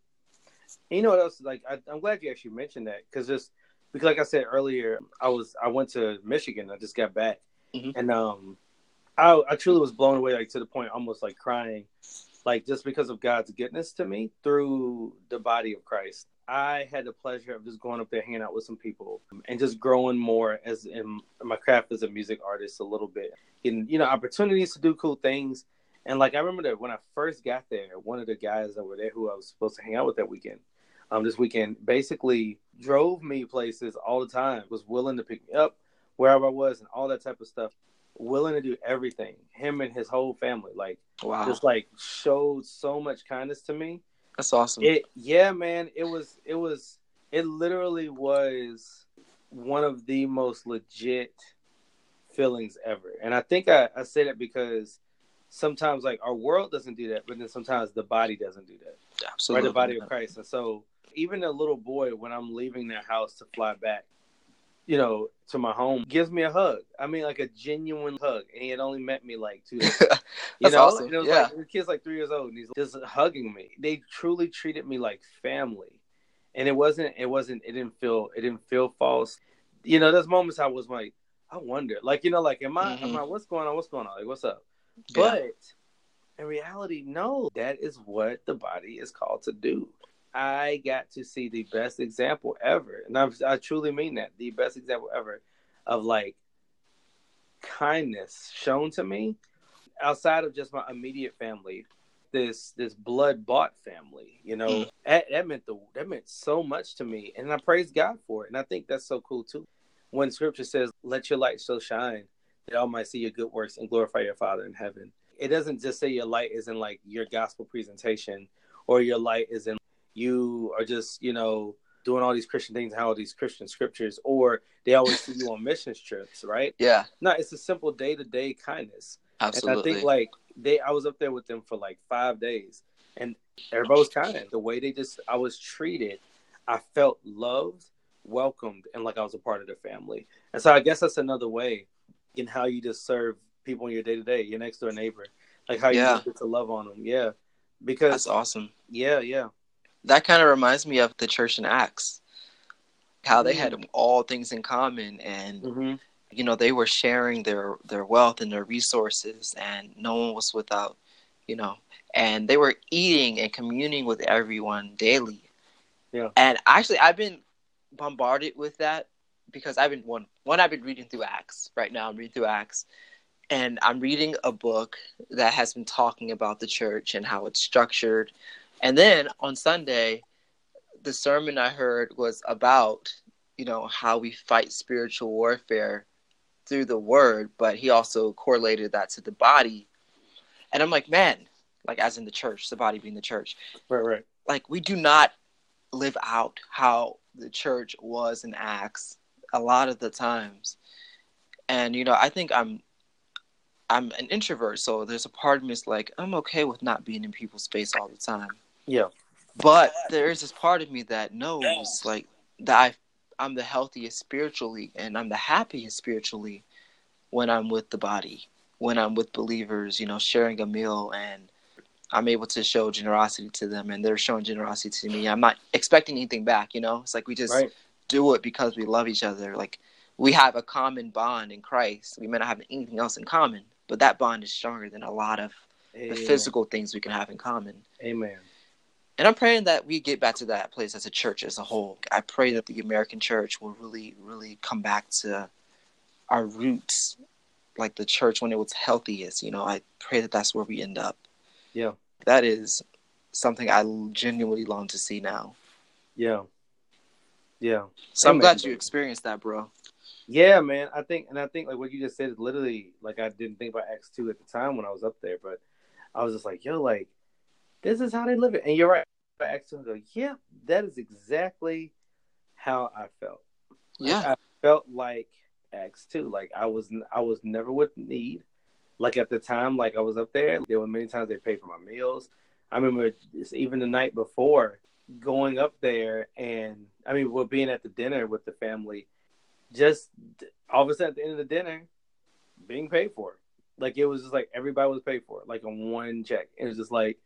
And you know what else? Like, I, am glad you actually mentioned that because just because, like I said earlier, I was I went to Michigan. I just got back, mm-hmm. and um, I I truly was blown away, like to the point almost like crying like just because of God's goodness to me through the body of Christ. I had the pleasure of just going up there, hanging out with some people, and just growing more as in my craft as a music artist a little bit, getting you know opportunities to do cool things. And like I remember that when I first got there, one of the guys that were there who I was supposed to hang out with that weekend, um, this weekend, basically drove me places all the time, was willing to pick me up wherever I was, and all that type of stuff willing to do everything. Him and his whole family, like, wow, just like showed so much kindness to me. That's awesome. It, yeah, man. It was, it was, it literally was one of the most legit feelings ever. And I think I, I say that because sometimes like our world doesn't do that, but then sometimes the body doesn't do that. Absolutely. Right, the body of Christ. And so even a little boy, when I'm leaving their house to fly back, you know, to my home, gives me a hug. I mean, like a genuine hug. And he had only met me like two days. you know, awesome. and it was yeah. like the kid's like three years old and he's just hugging me. They truly treated me like family. And it wasn't it wasn't it didn't feel it didn't feel false. You know, there's moments I was like, I wonder. Like, you know, like am I mm-hmm. am I what's going on? What's going on? Like what's up? Yeah. But in reality, no, that is what the body is called to do. I got to see the best example ever, and I, I truly mean that. The best example ever of like kindness shown to me outside of just my immediate family this this blood bought family you know? Mm. that, that meant the that meant so much to me. And i praise god for it. And i think that's so cool too. When scripture says let your light so shine that all might see your good works and glorify your father in heaven. It doesn't just say your light is in like your gospel presentation or your light is in you are just, you know, doing all these Christian things, how all these Christian scriptures, or they always see you on missions trips, right? Yeah. No, it's a simple day to day kindness. Absolutely. And I think like they, I was up there with them for like five days, and everybody was kind. The way they just, I was treated, I felt loved, welcomed, and like I was a part of the family. And so I guess that's another way in how you just serve people in your day to day, your next door neighbor, like how you get to love on them. Yeah. Because that's awesome. Yeah, yeah that kind of reminds me of the church in Acts, how they had mm. all things in common, and mm-hmm. you know they were sharing their their wealth and their resources, and no one was without, you know, and they were eating and communing with everyone daily. Yeah, and actually, I've been bombarded with that because I've been one one I've been reading through Acts right now. I'm reading through Acts, and I'm reading a book that has been talking about the church and how it's structured and then on Sunday, the sermon I heard was about, you know, how we fight spiritual warfare through the word, but he also correlated that to the body. And I'm like, man, like as in the church, the body being the church. Right, right. Like we do not live out how the church was in Acts a lot of the times. And you know, I think I'm I'm an introvert, so there's a part of me is like I'm okay with not being in people's space all the time. Yeah. But there is this part of me that knows, like, that I, I'm the healthiest spiritually and I'm the happiest spiritually when I'm with the body, when I'm with believers, you know, sharing a meal and I'm able to show generosity to them and they're showing generosity to me. I'm not expecting anything back, you know? It's like we just Right. do it because we love each other. Like we have a common bond in Christ. We may not have anything else in common, but that bond is stronger than a lot of the physical things we can have in common. Amen. And I'm praying that we get back to that place as a church as a whole. I pray that the American church will really, really come back to our roots, like the church when it was healthiest. You know, I pray that that's where we end up. Yeah. That is something I genuinely long to see now. Yeah. Yeah. So I'm Amen, glad you experienced that, bro. Yeah, man. I think, and I think like what you just said is literally like I didn't think about Acts two at the time when I was up there, but I was just like, yo, like this is how they live it. And you're right. About Acts two, I go, yeah, that is exactly how I felt. Yeah. I felt like Acts two. Like I was, I was never with need. Like at the time, like I was up there. There were many times they paid for my meals. I remember even the night before going up there, and I mean, we're being at the dinner with the family. Just all of a sudden, at the end of the dinner, being paid for. Like it was just like everybody was paid for, like on one check. It was just like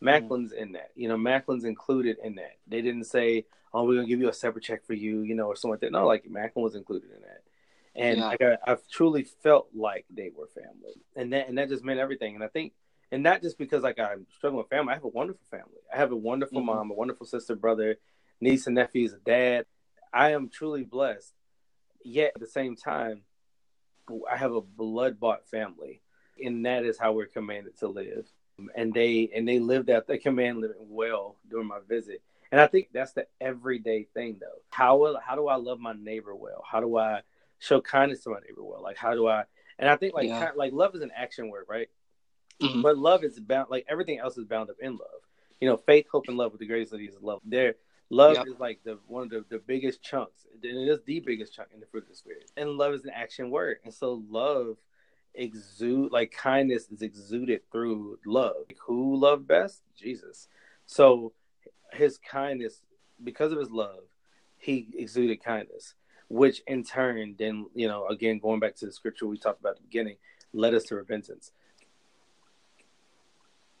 Macklyn's in that. You know, Macklyn's included in that. They didn't say, "Oh, we're gonna give you a separate check for you," you know, or something like that. No, like Macklyn was included in that. And Yeah. like I, I've truly felt like they were family, and that and that just meant everything. And I think, and not just because like I'm struggling with family. I have a wonderful family. I have a wonderful Mhm. mom, a wonderful sister, brother, niece and nephews, a dad. I am truly blessed. Yet at the same time, I have a blood bought family, and that is how we're commanded to live. And they and they lived out they command living well during my visit. And I think that's the everyday thing though. How will how do I love my neighbor well? How do I show kindness to my neighbor well? Like how do I and I think like Yeah. ki- like love is an action word, right? Mhm. But love is bound like everything else is bound up in love. You know, faith, hope, and love with the greatest of these is love. There love Yep. is like the one of the, the biggest chunks. And it is the biggest chunk in the fruit of the spirit. And love is an action word. And so love exude like kindness is exuded through love. Who loved best? Jesus. So his kindness, because of his love, he exuded kindness, which in turn then, you know, again going back to the scripture we talked about at the beginning, led us to repentance.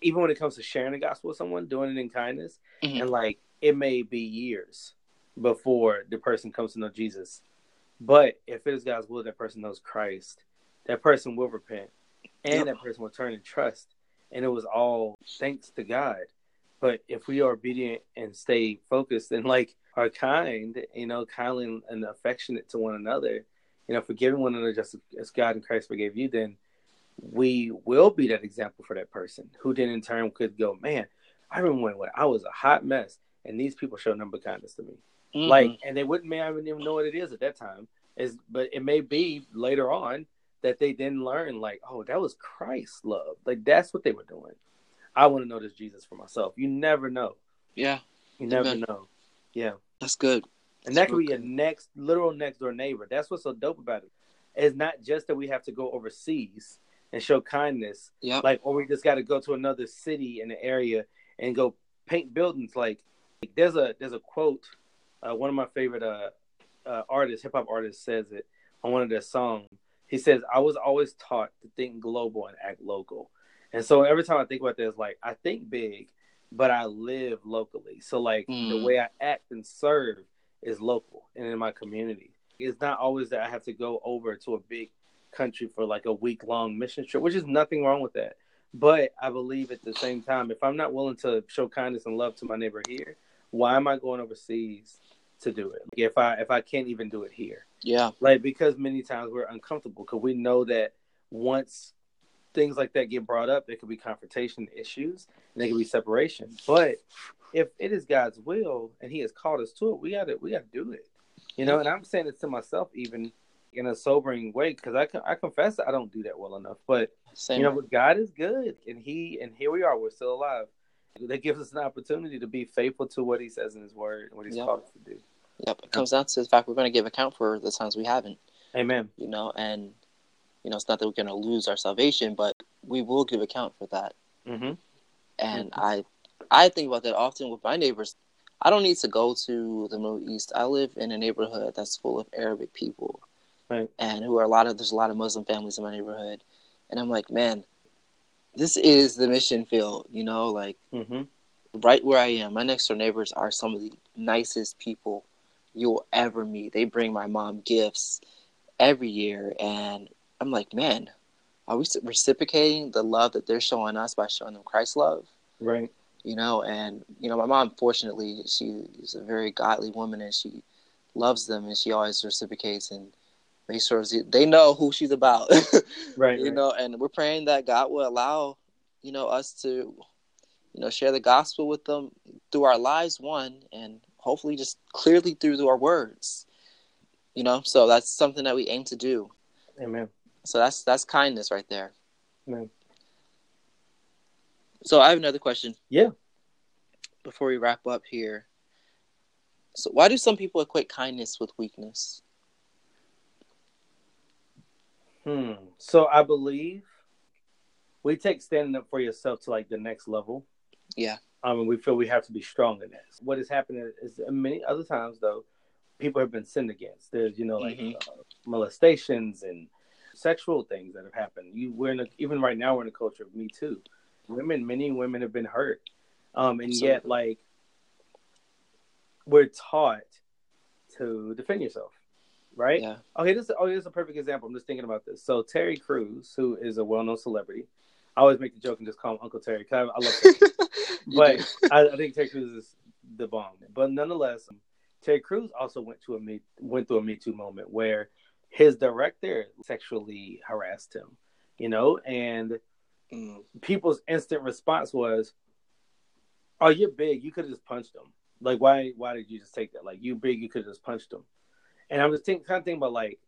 Even when it comes to sharing the gospel with someone, doing it in kindness, Mhm. and like it may be years before the person comes to know Jesus. But if it is God's will, that person knows Christ, that person will repent and Yep. that person will turn and trust. And it was all thanks to God. But if we are obedient and stay focused and like are kind, you know, kindly and affectionate to one another, you know, forgiving one another just as God and Christ forgave you, then we will be that example for that person who then in turn could go, man, I remember when, I was a hot mess and these people showed number kindness to me. Mhm. Like, and they wouldn't may not even know what it is at that time. Is but it may be later on that they then learn, like, oh, that was Christ's love. Like that's what they were doing. I want to know this Jesus for myself. You never know. yeah, You never Amen. know. Yeah. that's good. And that could be a next literal next door neighbor. That's what's so dope about it. It's not just that we have to go overseas and show kindness, Yep. like, or we just got to go to another city in the area and go paint buildings. Like, there's a there's a quote. Uh, one of my favorite uh, uh, artists, hip hop artists, says it on one of their songs. He says, "I was always taught to think global and act local." And so every time I think about this, like I think big, but I live locally. So like the Mm. way I act and serve is local and in my community. It's not always that I have to go over to a big country for like a week long mission trip, which is nothing wrong with that. But I believe at the same time, if I'm not willing to show kindness and love to my neighbor here, why am I going overseas to do it? If I if I can't even do it here, Yeah. like because many times we're uncomfortable because we know that once things like that get brought up, there could be confrontation issues and there could be separation. But if it is God's will and He has called us to it, we gotta we gotta do it. You know, and I'm saying it to myself even in a sobering way because I I confess I don't do that well enough. But Same. you know, but God is good, and He and here we are, we're still alive. That gives us an opportunity to be faithful to what He says in His Word and what He's Yep. called us to do. Yep. It comes down to the fact we're going to give account for the times we haven't. Amen. You know, and you know it's not that we're going to lose our salvation, but we will give account for that. hmm And Mhm. I I think about that often with my neighbors. I don't need to go to the Middle East. I live in a neighborhood that's full of Arabic people, Right. and who are a lot of there's a lot of Muslim families in my neighborhood, and I'm like, man, this is the mission field. You know, like hmm right where I am, my next door neighbors are some of the nicest people you'll ever meet. They bring my mom gifts every year, and I'm like, man, are we reciprocating the love that they're showing us by showing them Christ's love? Right. You know, and you know, my mom, fortunately, she is a very godly woman, and she loves them, and she always reciprocates and makes sure they know who she's about. Right. you right. know, and we're praying that God will allow, you know, us to, you know, share the gospel with them through our lives, one, and hopefully just clearly through our words. You know, so that's something that we aim to do. Amen. So that's that's kindness right there. Amen. So I have another question. Yeah. Before we wrap up here. So why do some people equate kindness with weakness? Hmm. So I believe we take standing up for yourself to like the next level. Yeah. Um, and we feel we have to be strong in this. What has happened is many other times though, people have been sinned against. There's you know like Mhm. uh, molestations and sexual things that have happened. You we're in a, even right now we're in a culture of Me Too. Women, many women have been hurt, um, and yet like we're taught to defend yourself, right? Yeah. Okay, this oh, here's a perfect example. I'm just thinking about this. So Terry Crews, who is a well-known celebrity, I always make the joke and just call him Uncle Terry because I, I love Terry. But. I, I think Terry Crews is the bomb. But nonetheless, Terry Crews also went to a me went through a Me Too moment where his director sexually harassed him, you know, and Mm, people's instant response was, "Oh, you're big. You could have just punched him. Like, why? Why did you just take that? Like, you big. You could have just punched him." And I'm just think, kind of thinking about like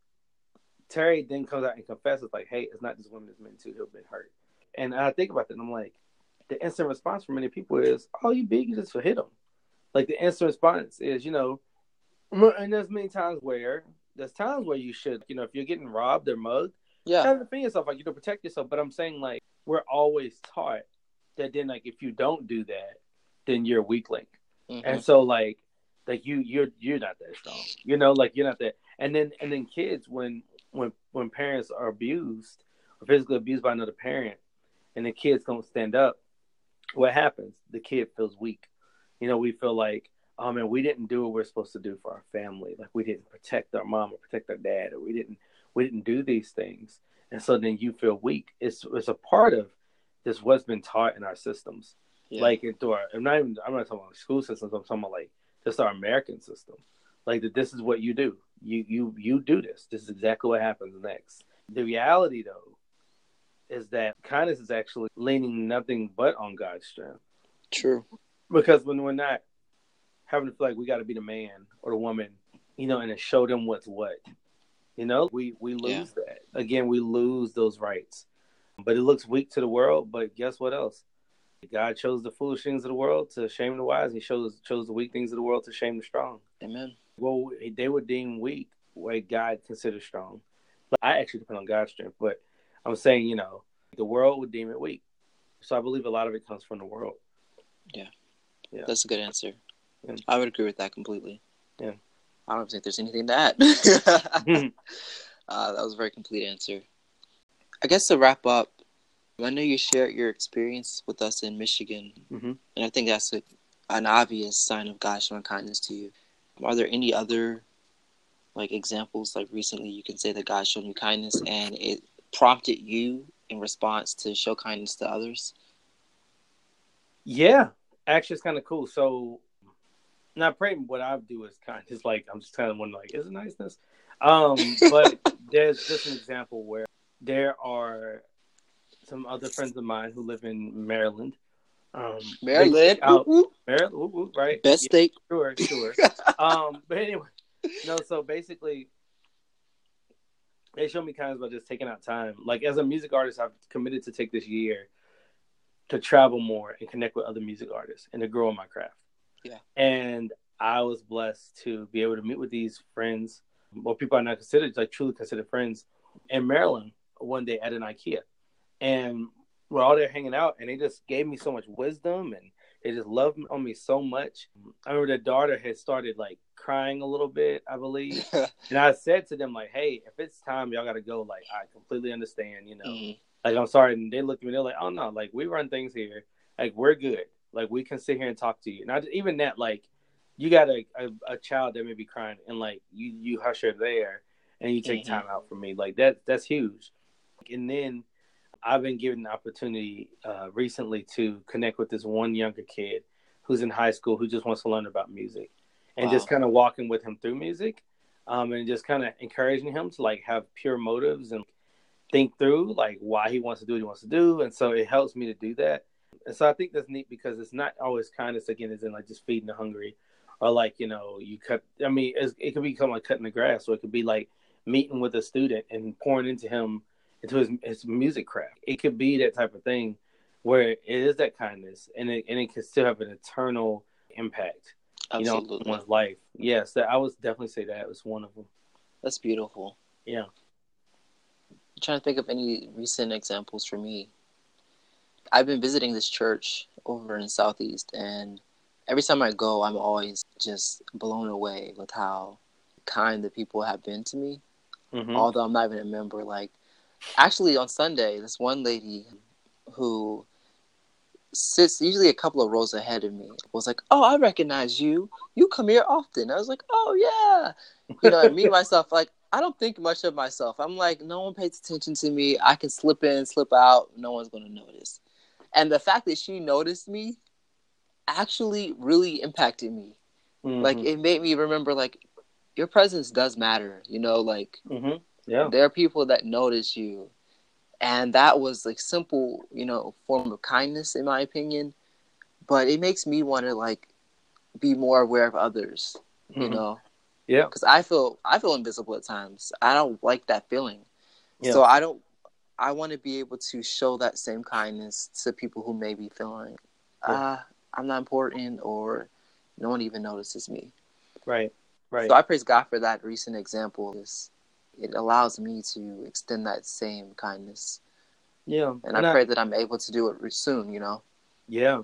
Terry then comes out and confesses, like, "Hey, it's not just women; it's men too who've been hurt." And I think about that, and I'm like, the instant response from many people is, "Oh, you big. You just hit them." Like the instant response is, you know, and there's many times where there's times where you should, you know, if you're getting robbed or mugged yeah. try to defend yourself, like you know, protect yourself. But I'm saying like we're always taught that then like if you don't do that, then you're a weak link. Mhm. And so like like you you're you're not that strong. You know, like you're not that and then and then kids when when when parents are abused or physically abused by another parent and the kids don't stand up, what happens? The kid feels weak. You know, we feel like, oh man, we didn't do what we're supposed to do for our family. Like we didn't protect our mom or protect our dad, or we didn't we didn't do these things. And so then you feel weak. It's it's a part of this what's been taught in our systems. Yeah. Like into our I'm not even I'm not talking about school systems, I'm talking about like just our American system. Like that this is what you do. You you you do this. This is exactly what happens next. The reality though is that kindness is actually leaning nothing but on God's strength. True. Because when we're not having to feel like we got to be the man or the woman, you know, and to show them what's what, you know, we we lose Yeah. that. Again, we lose those rights. But it looks weak to the world. But guess what else? God chose the foolish things of the world to shame the wise. He chose chose the weak things of the world to shame the strong. Amen. Well, they were deemed weak, what God considered strong. But I actually depend on God's strength. But I'm saying, you know, the world would deem it weak. So I believe a lot of it comes from the world. Yeah. Yeah. That's a good answer. Yeah. I would agree with that completely. Yeah. I don't think there's anything to add. uh, that was a very complete answer. I guess to wrap up, I know you shared your experience with us in Michigan, Mhm. and I think that's a, an obvious sign of God showing kindness to you. Are there any other like examples, like recently, you can say that God showed you kindness and it prompted you in response to show kindness to others? Yeah, actually, it's kind of cool. So, not praying. What I do is kind of just like I'm just kind of wondering, like, is it niceness? Um, but there's just an example where there are some other friends of mine who live in Maryland. Um, Maryland, out-. Maryland, right? best Yeah, state. sure, sure. um, but anyway, no. So basically, they showed me kindness by just taking out time. Like as a music artist, I've committed to take this year to travel more and connect with other music artists and to grow in my craft. Yeah. And I was blessed to be able to meet with these friends, or people I not considered like truly considered friends, in Maryland one day at an IKEA, and we're all there hanging out, and they just gave me so much wisdom and they just love on me so much. I remember the daughter had started like crying a little bit, I believe, and I said to them like, "Hey, if it's time, y'all got to go. Like, I completely understand. You know, mm. like I'm sorry." And they looked at me, they're like, "Oh no, like we run things here. Like we're good. Like we can sit here and talk to you." And I, even that, like, you got a, a, a child that may be crying, and like you you hush her there, and you take mm-hmm. time out for me. Like that that's huge. And then I've been given the opportunity uh, recently to connect with this one younger kid who's in high school who just wants to learn about music, and wow. just kind of walking with him through music, um, and just kind of encouraging him to like have pure motives and think through like why he wants to do what he wants to do, and so it helps me to do that. And so I think that's neat because it's not always kindness again, as in like just feeding the hungry, or like you know you cut. I mean, it could become like cutting the grass, or it could be like meeting with a student and pouring into him into his, his music craft. It could be that type of thing where it is that kindness and it, and it can still have an eternal impact, Absolutely. you know, on one's life. Yes, that I would definitely say that was one of them. That's beautiful. Yeah. I'm trying to think of any recent examples for me. I've been visiting this church over in Southeast, and every time I go, I'm always just blown away with how kind the people have been to me. Mm-hmm. Although I'm not even a member, like actually on Sunday, this one lady who sits usually a couple of rows ahead of me was like, "Oh, I recognize you. You come here often." I was like, "Oh yeah," you know. me myself, like I don't think much of myself. I'm like, no one pays attention to me. I can slip in, slip out. No one's gonna notice. And the fact that she noticed me actually really impacted me. Mm-hmm. Like it made me remember, like your presence does matter. You know, like. Mm-hmm yeah. There are people that notice you. And that was like simple, you know, form of kindness in my opinion. But it makes me want to like be more aware of others, you mm-hmm. know. Yeah. Cuz I feel I feel invisible at times. I don't like that feeling. Yeah. So I don't I want to be able to show that same kindness to people who may be feeling ah, yeah. uh, I'm not important or no one even notices me. Right. Right. So I praise God for that recent example. This it allows me to extend that same kindness. Yeah, and, and I, I pray that I'm able to do it soon. You know. Yeah,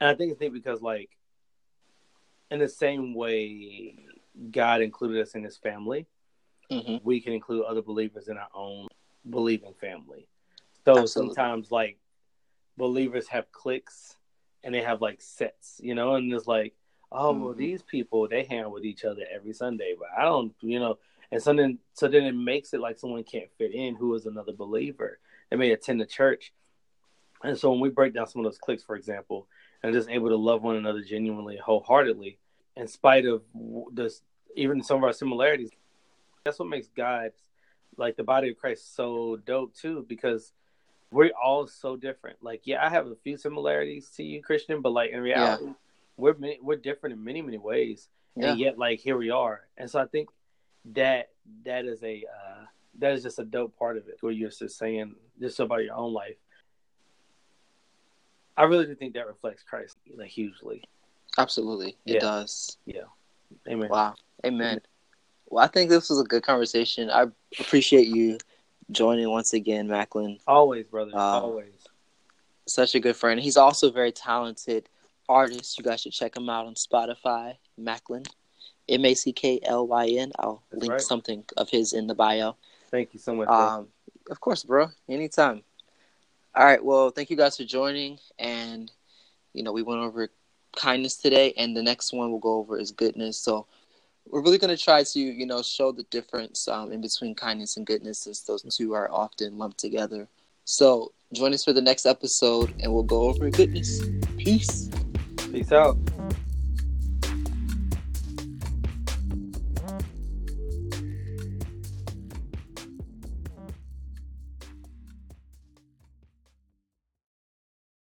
and I think it's neat because like, in the same way, God included us in His family. Mm-hmm. We can include other believers in our own believing family. So Absolutely. sometimes, like, believers have cliques and they have like sets, you know, and it's like, oh, mm-hmm. well, these people they hang with each other every Sunday, but I don't, you know, and so then so then it makes it like someone can't fit in who is another believer. They may attend the church, and so when we break down some of those cliques, for example, and just able to love one another genuinely, wholeheartedly, in spite of this, even some of our similarities, that's what makes God, like the body of Christ, so dope too, because we're all so different. Like, yeah, I have a few similarities to you, Christian, but like in reality, yeah. we're we're different in many many ways, yeah. and yet like here we are. And so I think that that is a uh, that is just a dope part of it where you're just saying just about your own life. I really do think that reflects Christ like hugely. Absolutely, it yeah. does. Yeah. Amen. Wow. Amen. Well, I think this was a good conversation. I appreciate you joining once again, Macklyn. Always, brother. Um, Always. Such a good friend. He's also a very talented artist. You guys should check him out on Spotify, Macklyn. M A C K L Y N. I'll That's link right. something of his in the bio. Thank you so much. Um, of course, bro. Anytime. All right. Well, thank you guys for joining. And, you know, we went over kindness today, and the next one we'll go over is goodness. So we're really going to try to, you know, show the difference um, in between kindness and goodness, since those two are often lumped together. So join us for the next episode, and we'll go over goodness. Peace. Peace out.